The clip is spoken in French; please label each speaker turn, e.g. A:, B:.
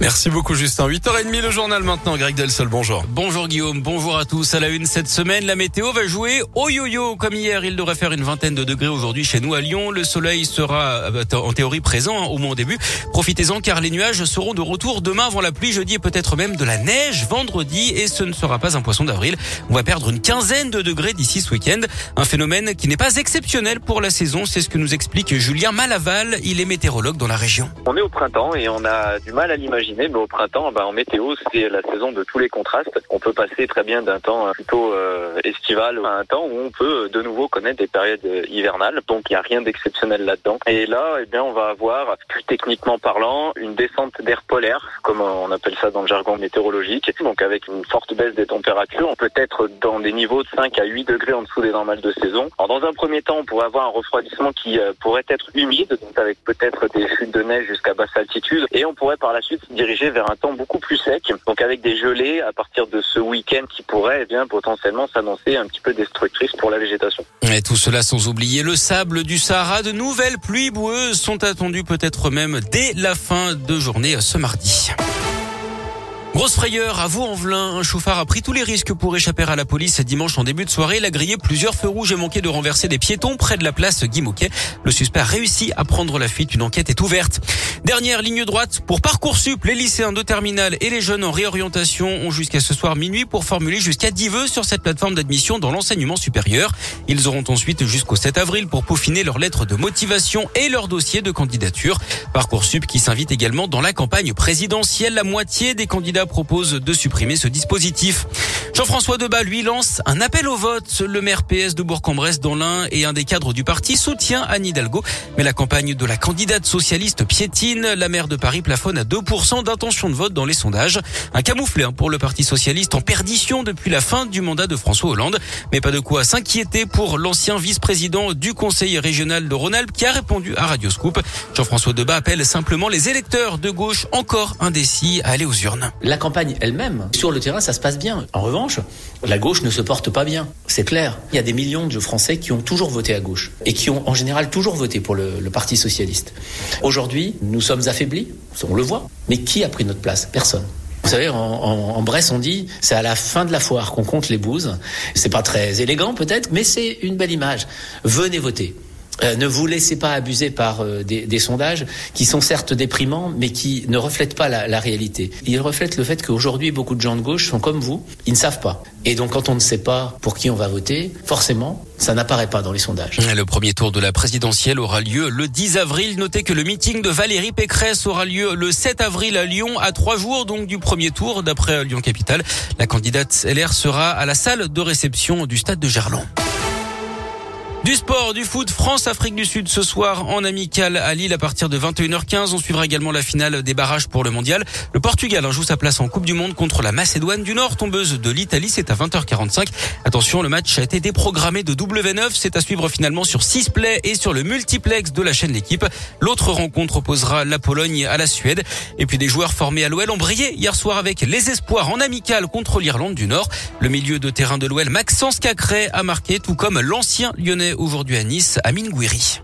A: Merci beaucoup Justin. 8h30 le journal maintenant. Greg Delsol, bonjour.
B: Bonjour Guillaume, bonjour à tous. À la une cette semaine, la météo va jouer au yo-yo. Comme hier, il devrait faire une vingtaine de degrés aujourd'hui chez nous à Lyon. Le soleil sera euh, en théorie présent hein, au moins au début. Profitez-en car les nuages seront de retour demain avant la pluie, jeudi et peut-être même de la neige vendredi. Et ce ne sera pas un poisson d'avril. On va perdre une quinzaine de degrés d'ici ce week-end. Un phénomène qui n'est pas exceptionnel pour la saison. C'est ce que nous explique Julien Malaval. Il est météorologue dans la région.
C: On est au printemps et on a du mal à l'imaginer mais au printemps, ben, en météo, c'est la saison de tous les contrastes. On peut passer très bien d'un temps plutôt euh, estival à un temps où on peut de nouveau connaître des périodes hivernales. Donc il n'y a rien d'exceptionnel là-dedans. Et là, eh bien, on va avoir, plus techniquement parlant, une descente d'air polaire, comme on appelle ça dans le jargon météorologique. Donc avec une forte baisse des températures, on peut être dans des niveaux de 5 à 8 degrés en dessous des normales de saison. Alors dans un premier temps, on pourrait avoir un refroidissement qui euh, pourrait être humide, donc avec peut-être des chutes de neige jusqu'à basse altitude. Et on pourrait par la suite diriger vers un temps beaucoup plus sec, donc avec des gelées à partir de ce week-end qui pourrait eh bien potentiellement s'annoncer un petit peu destructrice pour la végétation.
B: Et tout cela sans oublier le sable du Sahara. De nouvelles pluies boueuses sont attendues peut-être même dès la fin de journée ce mardi. Grosse frayeur à Vaux-en-Velin. Un chauffard a pris tous les risques pour échapper à la police dimanche en début de soirée. Il a grillé plusieurs feux rouges et manqué de renverser des piétons près de la place Guy Le suspect a réussi à prendre la fuite. Une enquête est ouverte. Dernière ligne droite pour Parcoursup. Les lycéens de terminale et les jeunes en réorientation ont jusqu'à ce soir minuit pour formuler jusqu'à 10 vœux sur cette plateforme d'admission dans l'enseignement supérieur. Ils auront ensuite jusqu'au 7 avril pour peaufiner leur lettre de motivation et leur dossier de candidature. Parcoursup qui s'invite également dans la campagne présidentielle. La moitié des candidats propose de supprimer ce dispositif. Jean-François Debat, lui, lance un appel au vote. Le maire PS de Bourg-en-Bresse dans l'Ain et un des cadres du parti soutient Anne Hidalgo. Mais la campagne de la candidate socialiste piétine. La maire de Paris plafonne à 2% d'intention de vote dans les sondages. Un camouflet hein, pour le parti socialiste en perdition depuis la fin du mandat de François Hollande. Mais pas de quoi s'inquiéter pour l'ancien vice-président du conseil régional de Rhône-Alpes qui a répondu à Radio Scoop. Jean-François Debat appelle simplement les électeurs de gauche encore indécis à aller aux urnes
D: la campagne elle-même, sur le terrain, ça se passe bien. La gauche ne se porte pas bien. C'est clair. Il y a des millions de Français qui ont toujours voté à gauche et qui ont en général toujours voté pour le, Parti socialiste. Aujourd'hui, nous sommes affaiblis, on le voit. Mais qui a pris notre place? Personne. Vous savez, en, en, Bresse, on dit c'est à la fin de la foire qu'on compte les bouses. C'est pas très élégant peut-être, mais c'est une belle image. Venez voter. Euh, ne vous laissez pas abuser par euh, des, sondages qui sont certes déprimants, mais qui ne reflètent pas la, réalité. Ils reflètent le fait qu'aujourd'hui, beaucoup de gens de gauche sont comme vous, ils ne savent pas. Et donc, quand on ne sait pas pour qui on va voter, forcément, ça n'apparaît pas dans les sondages.
B: Le premier tour de la présidentielle aura lieu le 10 avril. Notez que le meeting de Valérie Pécresse aura lieu le 7 avril à Lyon, à trois jours donc du premier tour, d'après Lyon Capital. La candidate LR sera à la salle de réception du stade de Gerland. Du sport, du foot, France-Afrique du Sud ce soir en amical à Lille à partir de 21h15. On suivra également la finale des barrages pour le mondial. Le Portugal joue sa place en Coupe du Monde contre la Macédoine du Nord, tombeuse de l'Italie. C'est à 20h45. Attention, le match a été déprogrammé de W9. C'est à suivre finalement sur 6 plays et sur le multiplex de la chaîne L'équipe. L'autre rencontre opposera la Pologne à la Suède. Et puis des joueurs formés à l'OL ont brillé hier soir avec les espoirs en amical contre l'Irlande du Nord. Le milieu de terrain de l'OL, Maxence Cacré, a marqué, tout comme l'ancien lyonnais aujourd'hui à Nice, Amine Gouiri.